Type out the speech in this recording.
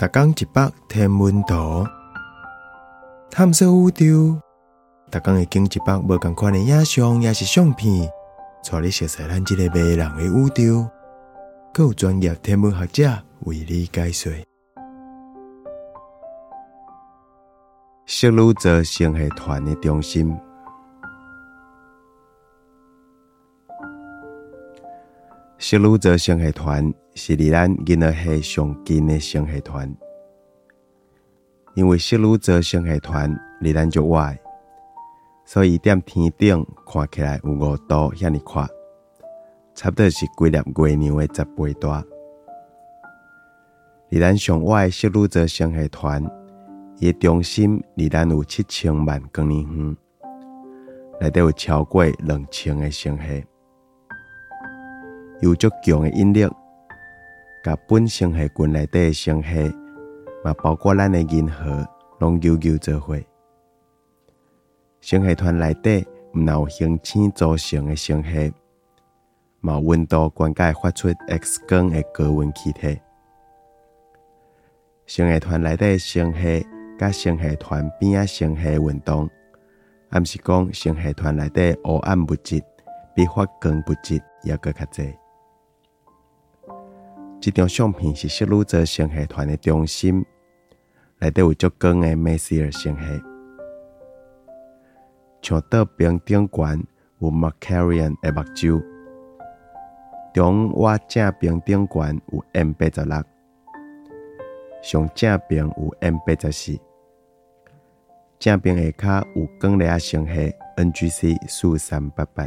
逐工一百天文图，探索宇宙。逐工会经一百无共款的影像，也是相片，带你熟悉咱即个迷人的宇宙。更有专业天文学者为你解说。色鲁泽星系团的中心。色鲁泽星系团是离咱银河系上近的星系团，因为色鲁泽星系团离咱足远，所以踮天顶看起来有五度遐尼宽，差不多是几粒月亮的十倍大。离咱上远的色鲁泽星系团，伊的中心离咱有七千万光年远，内底有超过两千个星系。有足强的引力，甲本星系群内底的星系，嘛包括咱的银河，拢悠悠做伙。星系团内底毋但有恒星组成的星系，嘛温度关界发出 X 光的高温气体。星系团内底的星系，甲星系团边啊星系运动，暗是讲星系团内底黑暗物质比发光物质要搁较济。这张相片是色鲁泽星系团的中心，内底有足光的梅西尔星系。像岛边顶悬有 Markarian 的目睭，中我正边顶悬有 M 八十六，上正边有 M 八十四，正边下骹有光粒仔星系 NGC 四三八八。